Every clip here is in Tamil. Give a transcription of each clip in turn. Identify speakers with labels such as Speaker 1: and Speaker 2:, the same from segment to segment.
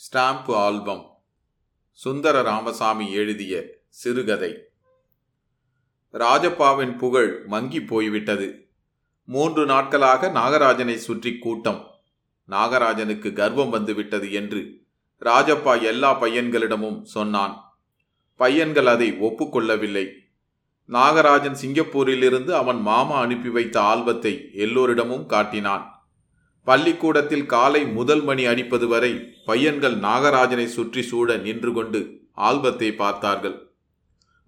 Speaker 1: Stamp album. சுந்தர ராமசாமி எழுதிய சிறுகதை. ராஜப்பாவின் புகழ் மங்கி போய்விட்டது. மூன்று நாட்களாக நாகராஜனை சுற்றி கூட்டம். நாகராஜனுக்கு கர்வம் வந்துவிட்டது என்று ராஜப்பா எல்லா பையன்களிடமும் சொன்னான். பையன்கள் அதை ஒப்புக்கொள்ளவில்லை. நாகராஜன் சிங்கப்பூரிலிருந்து அவன் மாமா அனுப்பி வைத்த ஆல்பத்தை எல்லோரிடமும் காட்டினான். பள்ளிக்கூடத்தில் காலை முதல் மணி அடிப்பது வரை பையன்கள் நாகராஜனை சுற்றி சூழ நின்று கொண்டு ஆல்பத்தை பார்த்தார்கள்.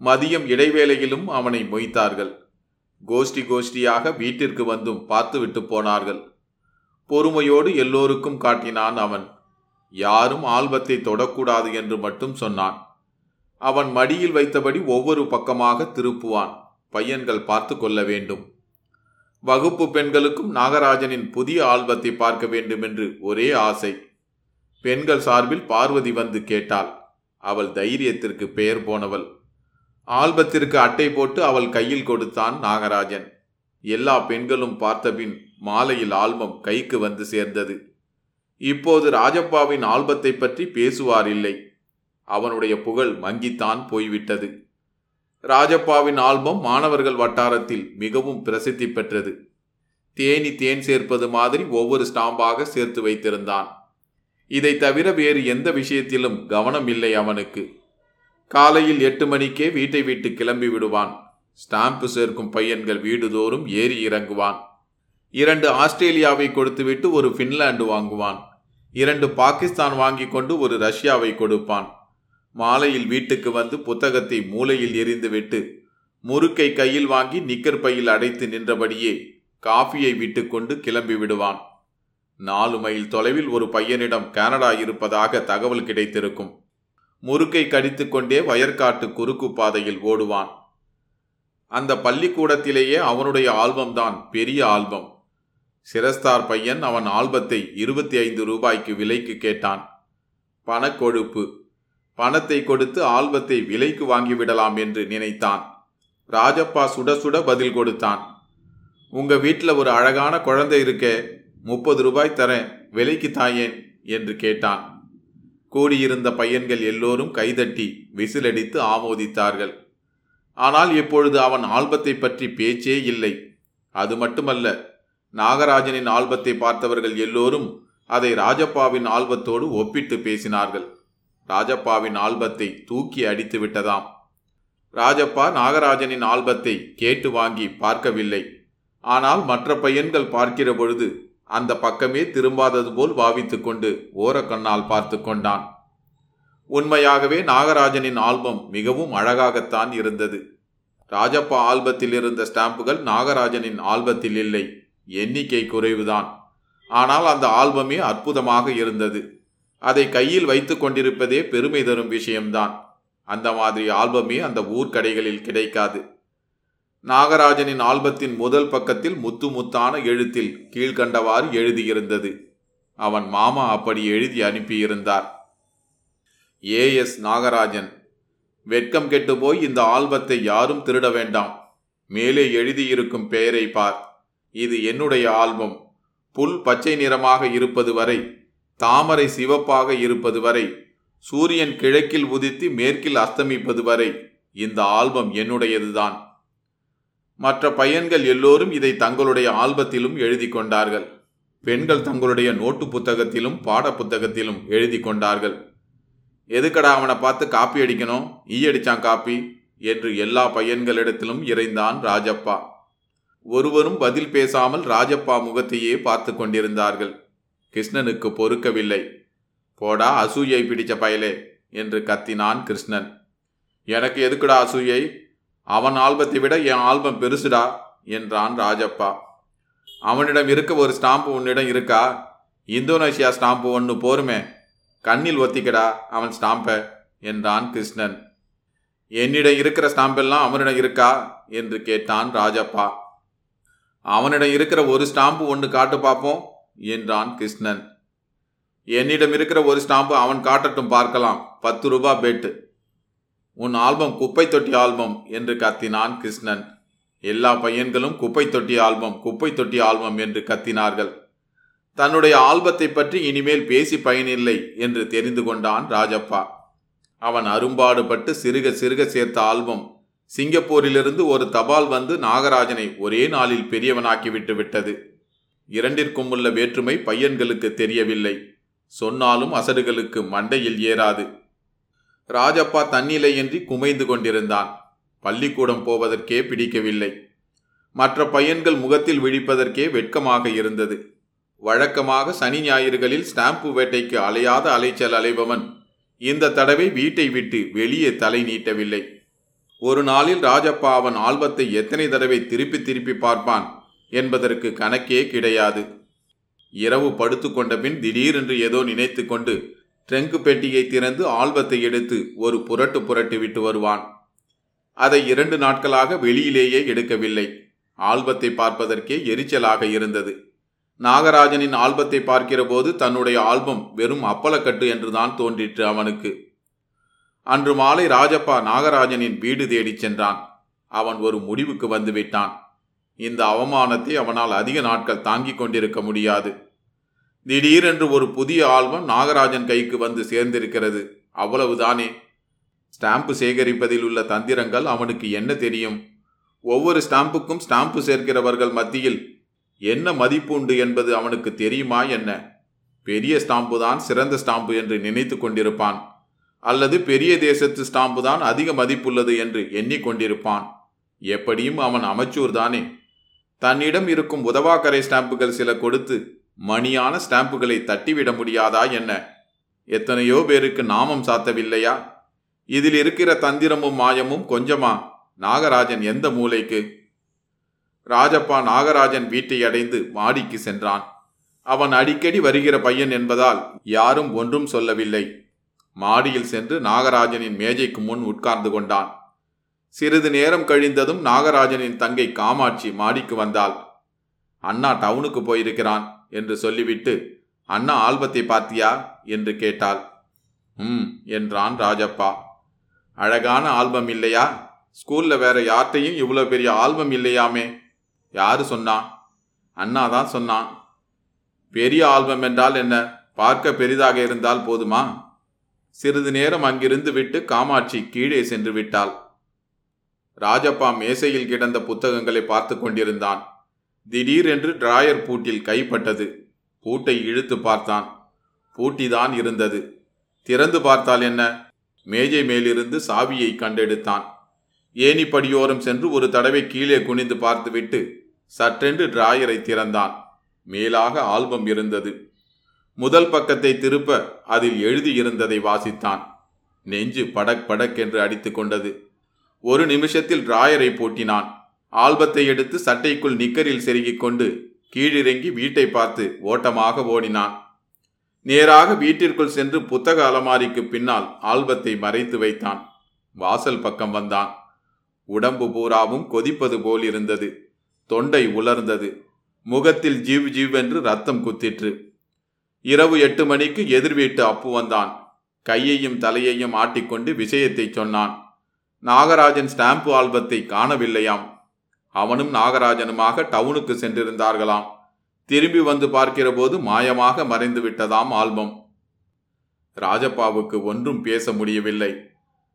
Speaker 1: மதியம் இடைவேளையிலும் அவனை மொய்த்தார்கள். கோஷ்டி கோஷ்டியாக வீட்டிற்கு வந்தும் பார்த்துவிட்டு போனார்கள். பொறுமையோடு எல்லோருக்கும் காட்டினான் அவன். யாரும் ஆல்பத்தை தொடக்கூடாது என்று மட்டும் சொன்னான். அவன் மடியில் வைத்தபடி ஒவ்வொரு பக்கமாக திருப்புவான். பையன்கள் பார்த்து கொள்ள வேண்டும். வகுப்பு பெண்களுக்கும் நாகராஜனின் புதிய ஆல்பத்தை பார்க்க வேண்டும் என்று ஒரே ஆசை. பெண்கள் சார்பில் பார்வதி வந்து கேட்டாள். அவள் தைரியத்திற்கு பெயர் போனவள். ஆல்பத்திற்கு அட்டை போட்டு அவள் கையில் கொடுத்தான் நாகராஜன். எல்லா பெண்களும் பார்த்தபின் மாலையில் ஆல்பம் கைக்கு வந்து சேர்ந்தது. இப்போது ராஜப்பாவின் ஆல்பத்தை பற்றி பேசுவார் இல்லை. அவனுடைய புகழ் மங்கித்தான் போய்விட்டது. ராஜப்பாவின் ஆல்பம் மாணவர்கள் வட்டாரத்தில் மிகவும் பிரசித்தி பெற்றது. தேனி தேன் சேர்ப்பது மாதிரி ஒவ்வொரு ஸ்டாம்பாக சேர்த்து வைத்திருந்தான். இதை தவிர வேறு எந்த விஷயத்திலும் கவனம் இல்லை அவனுக்கு. காலையில் எட்டு மணிக்கே வீட்டை விட்டு கிளம்பி விடுவான். ஸ்டாம்பு சேர்க்கும் பையன்கள் வீடுதோறும் ஏறி இறங்குவான். இரண்டு ஆஸ்திரேலியாவை கொடுத்துவிட்டு ஒரு ஃபின்லாண்டு வாங்குவான். இரண்டு பாகிஸ்தான் வாங்கி கொண்டு ஒரு ரஷ்யாவை கொடுப்பான். மாலையில் வீட்டுக்கு வந்து புத்தகத்தை மூலையில் எறிந்துவிட்டு முறுக்கை கையில் வாங்கி நிக்கர் பையில் அடைத்து நின்றபடியே காஃபியை விட்டுக்கொண்டு கிளம்பி விடுவான். நாலு மைல் தொலைவில் ஒரு பையனிடம் கனடா இருப்பதாக தகவல் கிடைத்திருக்கும். முறுக்கை கடித்துக்கொண்டே வயற்காட்டு குறுக்கு பாதையில் ஓடுவான். அந்த பள்ளிக்கூடத்திலேயே அவனுடைய ஆல்பம் தான் பெரிய ஆல்பம். சிரஸ்தார் பையன் அவன் ஆல்பத்தை இருபத்தி ஐந்து ரூபாய்க்கு விலைக்கு கேட்டான். பணக்கொழுப்பு. பணத்தை கொடுத்து ஆல்பத்தை விலைக்கு வாங்கிவிடலாம் என்று நினைத்தான். ராஜப்பா சுட சுட பதில் கொடுத்தான். உங்க வீட்டில் ஒரு அழகான குழந்தை இருக்கே முப்பது ரூபாய் தரேன் விலைக்கு தாயேன் என்று கேட்டான். கூடியிருந்த பையன்கள் எல்லோரும் கைதட்டி விசிலடித்து ஆமோதித்தார்கள். ஆனால் இப்பொழுது அவன் ஆல்பத்தை பற்றி பேச்சே இல்லை. அது மட்டுமல்ல நாகராஜனின் ஆல்பத்தை பார்த்தவர்கள் எல்லோரும் அதை ராஜப்பாவின் ஆல்பத்தோடு ஒப்பிட்டு பேசினார்கள். ராஜப்பாவின் ஆல்பத்தை தூக்கி அடித்து விட்டதாம். ராஜப்பா நாகராஜனின் ஆல்பத்தை கேட்டு வாங்கி பார்க்கவில்லை. ஆனால் மற்ற பையன்கள் பார்க்கிற பொழுது அந்த பக்கமே திரும்பாதது போல் பாவித்து கொண்டு ஓரக்கண்ணால் பார்த்து கொண்டான். உண்மையாகவே நாகராஜனின் ஆல்பம் மிகவும் அழகாகத்தான் இருந்தது. ராஜப்பா ஆல்பத்தில் இருந்த ஸ்டாம்புகள் நாகராஜனின் ஆல்பத்தில் இல்லை. எண்ணிக்கை குறைவுதான். ஆனால் அந்த ஆல்பமே அற்புதமாக இருந்தது. அதை கையில் வைத்து கொண்டிருப்பதே பெருமை தரும் விஷயம்தான். அந்த மாதிரி ஆல்பமே அந்த ஊர்க்கடைகளில் கிடைக்காது. நாகராஜனின் ஆல்பத்தின் முதல் பக்கத்தில் முத்து முத்தான எழுத்தில் கீழ்கண்டவாறு எழுதியிருந்தது. அவன் மாமா அப்படி எழுதி அனுப்பியிருந்தார். ஏ எஸ் நாகராஜன் வெட்கம் கெட்டு போய் இந்த ஆல்பத்தை யாரும் திருட வேண்டாம். மேலே எழுதியிருக்கும் பெயரை பார். இது என்னுடைய ஆல்பம். புல் பச்சை நிறமாக இருப்பது வரை தாமரை சிவப்பாக இருப்பது வரை சூரியன் கிழக்கில் உதித்து மேற்கில் அஸ்தமிப்பது வரை இந்த ஆல்பம் என்னுடையதுதான். மற்ற பையன்கள் எல்லோரும் இதை தங்களுடைய ஆல்பத்திலும் எழுதி கொண்டார்கள். பெண்கள் தங்களுடைய நோட்டு புத்தகத்திலும் பாட புத்தகத்திலும் எழுதி கொண்டார்கள். எதுக்கடா அவனை பார்த்து காப்பி அடிக்கணும்? ஈ அடிச்சான் காப்பி என்று எல்லா பையன்களிடத்திலும் இறைந்தான் ராஜப்பா. ஒருவரும் பதில் பேசாமல் ராஜப்பா முகத்தையே பார்த்து கொண்டிருந்தார்கள். கிருஷ்ணனுக்கு பொறுக்கவில்லை. போடா அசூயை பிடிச்ச பயலே என்று கத்தினான் கிருஷ்ணன். எனக்கு எதுக்குடா அசூயை? அவன் ஆல்பத்தை விட என் ஆல்பம் பெருசுடா என்றான் ராஜப்பா. அவனிடம் இருக்க ஒரு ஸ்டாம்பு உன்னிடம் இருக்கா? இந்தோனேஷியா ஸ்டாம்பு ஒன்று போருமே கண்ணில் ஒத்திக்கடா அவன் ஸ்டாம்பை என்றான் கிருஷ்ணன். என்னிடம் இருக்கிற ஸ்டாம்பெல்லாம் அவனிடம் இருக்கா? என்று கேட்டான் ராஜப்பா. அவனிடம் இருக்கிற ஒரு ஸ்டாம்பு ஒன்று காட்டு பார்ப்போம் என்றான் கிருஷ்ணன். என்னிடம் இருக்கிற ஒரு ஸ்டாம்பு அவன் காட்டட்டும் பார்க்கலாம். பத்து ரூபா பெட்டு. உன் ஆல்பம் குப்பை தொட்டி ஆல்பம் என்று கத்தினான் கிருஷ்ணன். எல்லா பையன்களும் குப்பை தொட்டி ஆல்பம் குப்பை தொட்டி ஆல்பம் என்று கத்தினார்கள். தன்னுடைய ஆல்பத்தை பற்றி இனிமேல் பேசி பயனில்லை என்று தெரிந்து கொண்டான் ராஜப்பா. அவன் அரும்பாடுபட்டு சிறுக சிறுக சேர்த்த ஆல்பம். சிங்கப்பூரிலிருந்து ஒரு தபால் வந்து நாகராஜனை ஒரே நாளில் பெரியவனாக்கி விட்டு விட்டது. இரண்டிற்கும் உள்ள வேற்றுமை பையன்களுக்கு தெரியவில்லை. சொன்னாலும் அசடுகளுக்கு மண்டையில் ஏறாது. ராஜப்பா தன்னிலையின்றி குமைந்து கொண்டிருந்தான். பள்ளிக்கூடம் போவதற்கே பிடிக்கவில்லை. மற்ற பையன்கள் முகத்தில் விழிப்பதற்கே வெட்கமாக இருந்தது. வழக்கமாக சனி ஞாயிறுகளில் ஸ்டாம்பு வேட்டைக்கு அலையாத அலைச்சல் அலைபவன் இந்த தடவை வீட்டை விட்டு வெளியே தலை நீட்டவில்லை. ஒரு நாளில் ராஜப்பா அவன் ஆல்பத்தை எத்தனை தடவை திருப்பி திருப்பி பார்ப்பான்? என்பதற்கு கணக்கே கிடையாது. இரவு படுத்துக்கொண்ட பின் திடீரென்று ஏதோ நினைத்து கொண்டு ட்ரெங்கு பெட்டியை திறந்து ஆல்பத்தை எடுத்து ஒரு புரட்டு புரட்டு விட்டு வருவான். அதை இரண்டு நாட்களாக வெளியிலேயே எடுக்கவில்லை. ஆல்பத்தை பார்ப்பதற்கே எரிச்சலாக இருந்தது. நாகராஜனின் ஆல்பத்தை பார்க்கிறபோது தன்னுடைய ஆல்பம் வெறும் அப்பலக்கட்டு என்றுதான் தோன்றிற்று அவனுக்கு. அன்று மாலை ராஜப்பா நாகராஜனின் வீடு தேடிச் சென்றான். அவன் ஒரு முடிவுக்கு வந்துவிட்டான் இந்த அவமானத்தை அவனால் அதிக நாட்கள் தாங்கிக் கொண்டிருக்க முடியாது. திடீரென்று ஒரு புதிய ஆல்பம் நாகராஜன் கைக்கு வந்து சேர்ந்திருக்கிறது. அவ்வளவுதானே? ஸ்டாம்பு சேகரிப்பதில் உள்ள தந்திரங்கள் அவனுக்கு என்ன தெரியும்? ஒவ்வொரு ஸ்டாம்புக்கும் ஸ்டாம்பு சேர்க்கிறவர்கள் மத்தியில் என்ன மதிப்பு உண்டு என்பது அவனுக்கு தெரியுமா என்ன? பெரிய ஸ்டாம்பு தான் சிறந்த ஸ்டாம்பு என்று நினைத்து கொண்டிருப்பான். அல்லது பெரிய தேசத்து ஸ்டாம்பு தான் அதிக மதிப்புள்ளது என்று எண்ணிக்கொண்டிருப்பான் எப்படியும் அவன் அமைச்சூர் தானே தன்னிடம் இருக்கும் உதவாக்கரை ஸ்டாம்புகள் சில கொடுத்து மணியான ஸ்டாம்புகளை தட்டிவிட முடியாதா என்ன? எத்தனையோ பேருக்கு நாமம் சாத்தவில்லையா? இதில் இருக்கிற தந்திரமும் மாயமும் கொஞ்சமா? நாகராஜன் எந்த மூலைக்கு? ராஜப்பா நாகராஜன் வீட்டை அடைந்து மாடிக்கு சென்றான். அவன் அடிக்கடி வருகிற பையன் என்பதால் யாரும் ஒன்றும் சொல்லவில்லை. மாடியில் சென்று நாகராஜனின் மேஜைக்கு முன் உட்கார்ந்து கொண்டான். சிறிது நேரம் கழிந்ததும் நாகராஜனின் தங்கை காமாட்சி மாடிக்கு வந்தாள். அண்ணா டவுனுக்கு போயிருக்கிறான் என்று சொல்லிவிட்டு அண்ணா ஆல்பத்தை பார்த்தியா? என்று கேட்டாள். ம் என்றான் ராஜப்பா. அழகான ஆல்பம் இல்லையா? ஸ்கூல்ல வேற யார்கிட்டையும் இவ்வளோ பெரிய ஆல்பம் இல்லையாமே? யாரு சொன்னான் அண்ணா தான் சொன்னான். பெரிய ஆல்பம் என்றால் என்ன? பார்க்க பெரிதாக இருந்தால் போதுமா? சிறிது நேரம் அங்கிருந்து விட்டு காமாட்சி கீழே சென்று விட்டாள். ராஜப்பா மேசையில் கிடந்த புத்தகங்களை பார்த்து கொண்டிருந்தான். திடீரென்று டிராயர் பூட்டில் கைப்பட்டது பூட்டை இழுத்து பார்த்தான். பூட்டிதான் இருந்தது. திறந்து பார்த்தால் என்ன? மேஜை மேலிருந்து சாவியை கண்டெடுத்தான். ஏனிப்படியோரம் சென்று ஒரு தடவை கீழே குனிந்து பார்த்துவிட்டு சற்றென்று டிராயரை திறந்தான். மேலாக ஆல்பம் இருந்தது. முதல் பக்கத்தை திருப்ப அதில் எழுதியிருந்ததை வாசித்தான். நெஞ்சு படக் படக் என்று அடித்துக்கொண்டது கொண்டது. ஒரு நிமிஷத்தில் டிராயரை போட்டினான். ஆல்பத்தை எடுத்து சட்டைக்குள் நிக்கரில் செருகிக் கொண்டு கீழிறங்கி வீட்டை பார்த்து ஓட்டமாக ஓடினான். நேராக வீட்டிற்குள் சென்று புத்தக அலமாரிக்கு பின்னால் ஆல்பத்தை மறைத்து வைத்தான். வாசல் பக்கம் வந்தான். உடம்பு பூராவும் கொதிப்பது போல் இருந்தது. தொண்டை உலர்ந்தது. முகத்தில் ஜீவ் ஜீவ் என்று ரத்தம் குத்திற்று. இரவு எட்டு மணிக்கு எதிர் வீட்டு அப்பு வந்தான். கையையும் தலையையும் ஆட்டிக்கொண்டு விஷயத்தை சொன்னான். நாகராஜன் ஸ்டாம்ப் ஆல்பத்தை காணவில்லையாம். அவனும் நாகராஜனுமாக டவுனுக்கு சென்றிருந்தார்களாம். திரும்பி வந்து பார்க்கிற போது மாயமாக மறைந்து விட்டதாம் ஆல்பம். ராஜப்பாவுக்கு ஒன்றும் பேச முடியவில்லை.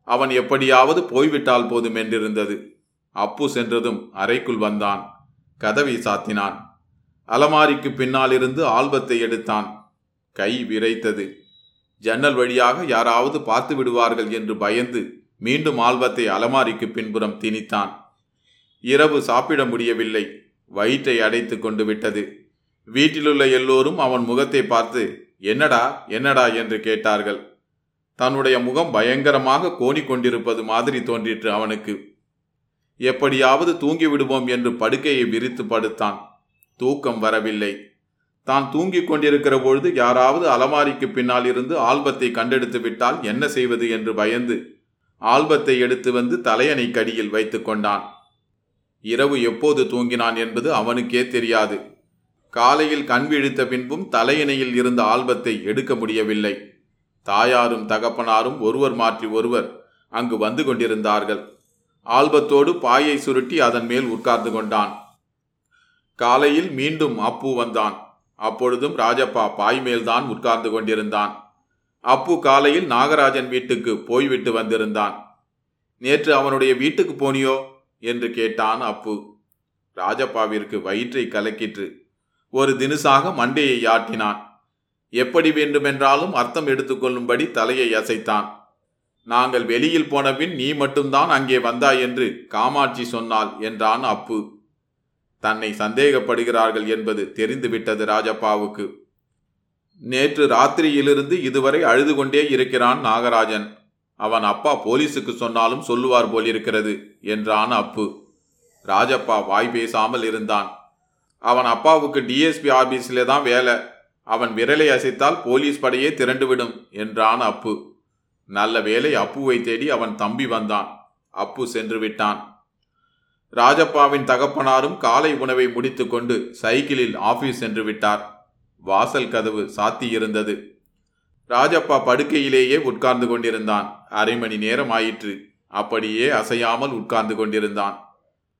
Speaker 1: அவன் எப்படியாவது போய்விட்டால் போதும் என்றிருந்தது. அப்பு சென்றதும் அறைக்குள் வந்தான். கதவை சாத்தினான். அலமாரிக்கு பின்னாலிருந்து ஆல்பத்தை எடுத்தான். கை விரைத்தது. ஜன்னல் வழியாக யாராவது பார்த்து விடுவார்கள் என்று பயந்து மீண்டும் ஆல்பத்தை அலமாரிக்கு பின்புறம் திணித்தான். இரவு சாப்பிட முடியவில்லை. வயிற்றை அடைத்து கொண்டு விட்டது. வீட்டிலுள்ள எல்லோரும் அவன் முகத்தை பார்த்து என்னடா என்னடா? என்று கேட்டார்கள். தன்னுடைய முகம் பயங்கரமாக கோணிக்கொண்டிருப்பது மாதிரி தோன்றிற்று அவனுக்கு. எப்படியாவது தூங்கி விடுவோம் என்று படுக்கையை விரித்து படுத்தான். தூக்கம் வரவில்லை. தான் தூங்கிக் கொண்டிருக்கிற பொழுது யாராவது அலமாரிக்கு பின்னால் இருந்து ஆல்பத்தை கண்டெடுத்து விட்டால் என்ன செய்வது என்று பயந்து ஆல்பத்தை எடுத்து வந்து தலையணை கடியில் வைத்து கொண்டான். இரவு எப்போது தூங்கினான் என்பது அவனுக்கே தெரியாது. காலையில் கண் விழித்த பின்பும் தலையணையில் இருந்த ஆல்பத்தை எடுக்க முடியவில்லை. தாயாரும் தகப்பனாரும் ஒருவர் மாற்றி ஒருவர் அங்கு வந்து கொண்டிருந்தார்கள். ஆல்பத்தோடு பாயை சுருட்டி அதன் மேல் உட்கார்ந்து கொண்டான். காலையில் மீண்டும் அப்பு வந்தான். அப்பொழுதும் ராஜப்பா பாய் மேல்தான் உட்கார்ந்து கொண்டிருந்தான். அப்பு காலையில் நாகராஜன் வீட்டுக்கு போய்விட்டு வந்திருந்தான். நேற்று அவனுடைய வீட்டுக்கு போனியோ? என்று கேட்டான் அப்பு. ராஜப்பாவிற்கு வயிற்றை கலக்கிற்று. ஒரு தினுசாக மண்டையை ஆட்டினான். எப்படி வேண்டுமென்றாலும் அர்த்தம் எடுத்துக்கொள்ளும்படி தலையை அசைத்தான். நாங்கள் வெளியில் போனபின் நீ மட்டும்தான் அங்கே வந்தாய் என்று காமாட்சி சொன்னாள் என்றான் அப்பு. தன்னை சந்தேகப்படுகிறார்கள் என்பது தெரிந்துவிட்டது ராஜப்பாவுக்கு. நேற்று ராத்திரியிலிருந்து இதுவரை அழுது கொண்டே இருக்கிறான் நாகராஜன். அவன் அப்பா போலீஸுக்கு சொன்னாலும் சொல்லுவார் போலிருக்கிறது என்றான் அப்பு. ராஜப்பா வாய் பேசாமல் இருந்தான். அவன் அப்பாவுக்கு டிஎஸ்பி ஆபீஸிலே தான் வேலை. அவன் விரலை அசைத்தால் போலீஸ் படையே திரண்டுவிடும் என்றான் அப்பு. நல்ல வேலை அப்புவை தேடி அவன் தம்பி வந்தான். அப்பு சென்று விட்டான். ராஜப்பாவின் தகப்பனாரும் காலை உணவை முடித்துக்கொண்டு சைக்கிளில் ஆபீஸ் சென்று விட்டார். வாசல் கதவு சாத்தியிருந்தது. ராஜப்பா படுக்கையிலேயே உட்கார்ந்து கொண்டிருந்தான். அரை மணி நேரம் ஆயிற்று. அப்படியே அசையாமல் உட்கார்ந்து கொண்டிருந்தான்.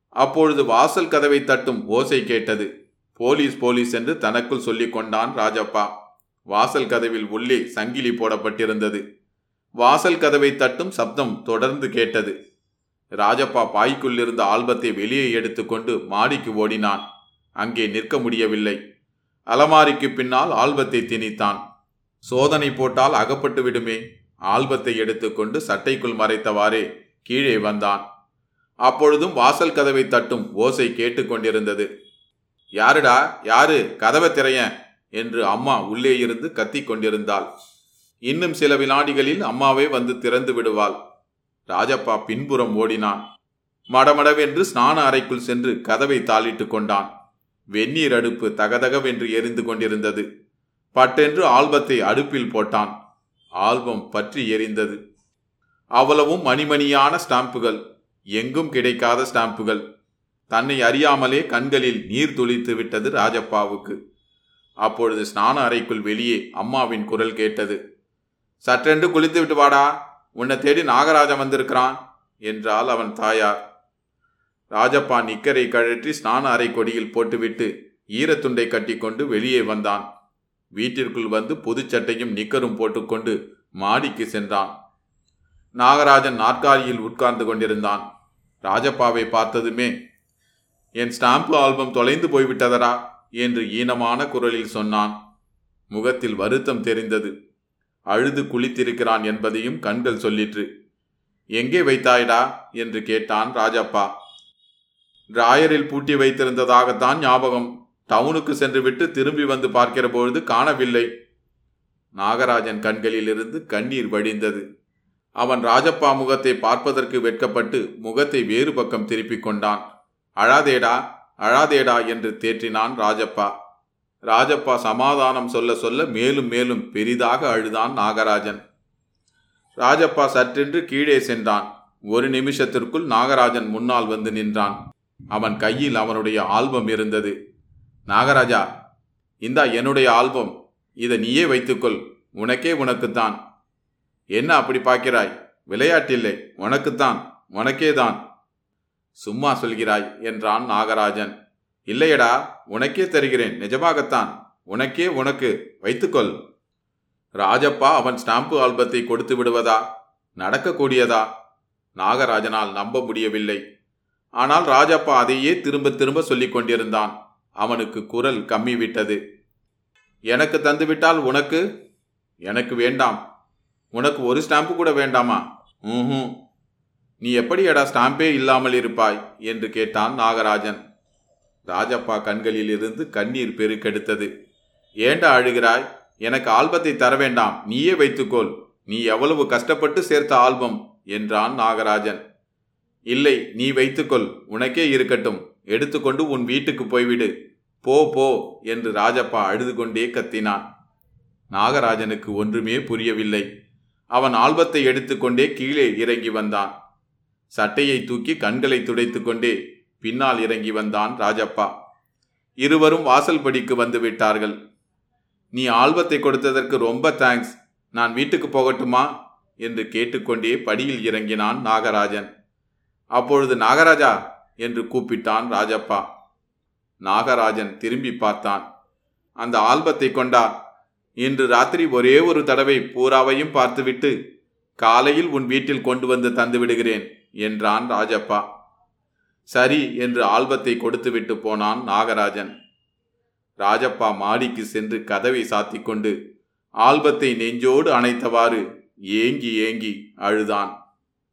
Speaker 1: அப்பொழுது வாசல் கதவை தட்டும் ஓசை கேட்டது. போலீஸ் போலீஸ் என்று தனக்குள் சொல்லிக் கொண்டான் ராஜப்பா. வாசல் கதவில் உள்ளே சங்கிலி போடப்பட்டிருந்தது. வாசல் கதவை தட்டும் சப்தம் தொடர்ந்து கேட்டது. ராஜப்பா பாய்க்குள்ளிருந்த ஆல்பத்தை வெளியே எடுத்துக்கொண்டு மாடிக்கு ஓடினான். அங்கே நிற்க முடியவில்லை. அலமாரிக்கு பின்னால் ஆல்பத்தை திணித்தான். சோதனை போட்டால் அகப்பட்டு விடுமே. ஆல்பத்தை எடுத்துக்கொண்டு சட்டைக்குள் மறைத்தவாறே கீழே வந்தான். அப்பொழுதும் வாசல் கதவை தட்டும் ஓசை கேட்டுக்கொண்டிருந்தது யாருடா? யாரு? கதவை திரையன் என்று அம்மா உள்ளே இருந்து கத்திக் கொண்டிருந்தாள். இன்னும் சில வினாடிகளில் அம்மாவே வந்து திறந்து விடுவாள். ராஜப்பா பின்புறம் ஓடினான். மடமடவென்று ஸ்நான அறைக்குள் சென்று கதவை தாளிட்டு கொண்டான். வெந்நீர் அடுப்பு தகதகவென்று எரிந்து கொண்டிருந்தது. பட்டென்று ஆல்பத்தை அடுப்பில் போட்டான். ஆல்பம் பற்றி எரிந்தது. அவ்வளவும் மணிமணியான ஸ்டாம்புகள். எங்கும் கிடைக்காத ஸ்டாம்புகள். தன்னை அறியாமலே கண்களில் நீர் துளித்து விட்டது ராஜப்பாவுக்கு. அப்பொழுது ஸ்நான அறைக்குள் வெளியே அம்மாவின் குரல் கேட்டது. சற்றென்று குளித்து விட்டு வாடா. உன்னை தேடி நாகராஜன் வந்திருக்கிறான் என்றால் அவன் தாயார். ராஜப்பா நிக்கரை கழற்றி ஸ்நான அறை கொடியில் போட்டுவிட்டு ஈரத்துண்டை கட்டிக்கொண்டு வெளியே வந்தான். வீட்டிற்குள் வந்து புதுச்சட்டையும் நிக்கரும் போட்டுக்கொண்டு மாடிக்கு சென்றான். நாகராஜன் நாற்காலியில் உட்கார்ந்து கொண்டிருந்தான். ராஜப்பாவை பார்த்ததுமே என் ஸ்டாம்பு ஆல்பம் தொலைந்து போய்விட்டதரா என்று ஈனமான குரலில் சொன்னான். முகத்தில் வருத்தம் தெரிந்தது. அழுது குளித்திருக்கிறான் என்பதையும் கண்கள் சொல்லிற்று. எங்கே வைத்தாய்டா? என்று கேட்டான் ராஜப்பா. டிராயரில் பூட்டி வைத்திருந்ததாகத்தான் ஞாபகம். டவுனுக்கு சென்றுவிட்டு திரும்பி வந்து பார்க்கிற பொழுது காணவில்லை. நாகராஜன் கண்களிலிருந்து கண்ணீர் வடிந்தது. அவன் ராஜப்பா முகத்தை பார்ப்பதற்கு வெட்கப்பட்டு முகத்தை வேறு பக்கம் திருப்பிக் கொண்டான். அழாதேடா அழாதேடா என்று தேற்றினான் ராஜப்பா. ராஜப்பா சமாதானம் சொல்ல சொல்ல மேலும் மேலும் பெரிதாக அழுதான் நாகராஜன். ராஜப்பா சற்றென்று கீழே சென்றான். ஒரு நிமிஷத்திற்குள் நாகராஜன் முன்னால் வந்து நின்றான். அவன் கையில் அவனுடைய ஆல்பம் இருந்தது. நாகராஜா இந்தா என்னுடைய ஆல்பம். இதை நீயே வைத்துக்கொள். உனக்கே உனக்குத்தான். என்ன அப்படி பார்க்கிறாய்? விளையாட்டில்லை. உனக்குத்தான். உனக்கே தான் சும்மா சொல்கிறாய் என்றான் நாகராஜன். இல்லையடா உனக்கே தருகிறேன். நிஜமாகத்தான். உனக்கே உனக்கு. வைத்துக்கொள். ராஜப்பா அவன் ஸ்டாம்பு ஆல்பத்தை கொடுத்து விடுவதா? நடக்கக்கூடியதா? நாகராஜனால் நம்ப முடியவில்லை. ஆனால் ராஜப்பா அதையே திரும்ப திரும்ப சொல்லிக் கொண்டிருந்தான். அவனுக்கு குரல் கம்மி விட்டது எனக்கு தந்துவிட்டால் உனக்கு? எனக்கு வேண்டாம். உனக்கு ஒரு ஸ்டாம்பு கூட வேண்டாமா? ம் நீ எப்படியடா ஸ்டாம்பே இல்லாமல் இருப்பாய்? என்று கேட்டான் நாகராஜன். ராஜப்பா கண்களில் இருந்து கண்ணீர் பெருக்கெடுத்தது. ஏண்டா அழுகிறாய்? எனக்கு ஆல்பத்தை தர வேண்டாம். நீயே வைத்துக்கொள். நீ எவ்வளவு கஷ்டப்பட்டு சேர்த்த ஆல்பம் என்றான் நாகராஜன். இல்லை நீ வைத்துக்கொள் உனக்கே இருக்கட்டும். எடுத்துக்கொண்டு உன் வீட்டுக்கு போய்விடு. போ போ என்று ராஜப்பா அழுது கொண்டே கத்தினான். நாகராஜனுக்கு ஒன்றுமே புரியவில்லை. அவன் ஆல்பத்தை எடுத்துக்கொண்டே கீழே இறங்கி வந்தான். சட்டையை தூக்கி கண்களை துடைத்து கொண்டே பின்னால் இறங்கி வந்தான் ராஜப்பா. இருவரும் வாசல் படிக்கு வந்து விட்டார்கள். நீ ஆல்பத்தை கொடுத்ததற்கு ரொம்ப தேங்க்ஸ் நான் வீட்டுக்கு போகட்டுமா? என்று கேட்டுக்கொண்டே படியில் இறங்கினான் நாகராஜன். அப்பொழுது நாகராஜா என்று கூப்பிட்டான் ராஜப்பா. நாகராஜன் திரும்பி பார்த்தான். அந்த ஆல்பத்தை கொண்டா இன்று ராத்திரி ஒரே ஒரு தடவை பூராவையும் பார்த்துவிட்டு காலையில் உன் வீட்டில் கொண்டு வந்து தந்து விடுகிறேன் என்றான் ராஜப்பா. சரி என்று ஆல்பத்தை கொடுத்துவிட்டு போனான் நாகராஜன். ராஜப்பா மாடிக்கு சென்று கதவை சாத்திக்கொண்டு ஆல்பத்தை நெஞ்சோடு அணைத்தவாறு ஏங்கி ஏங்கி அழுதான்.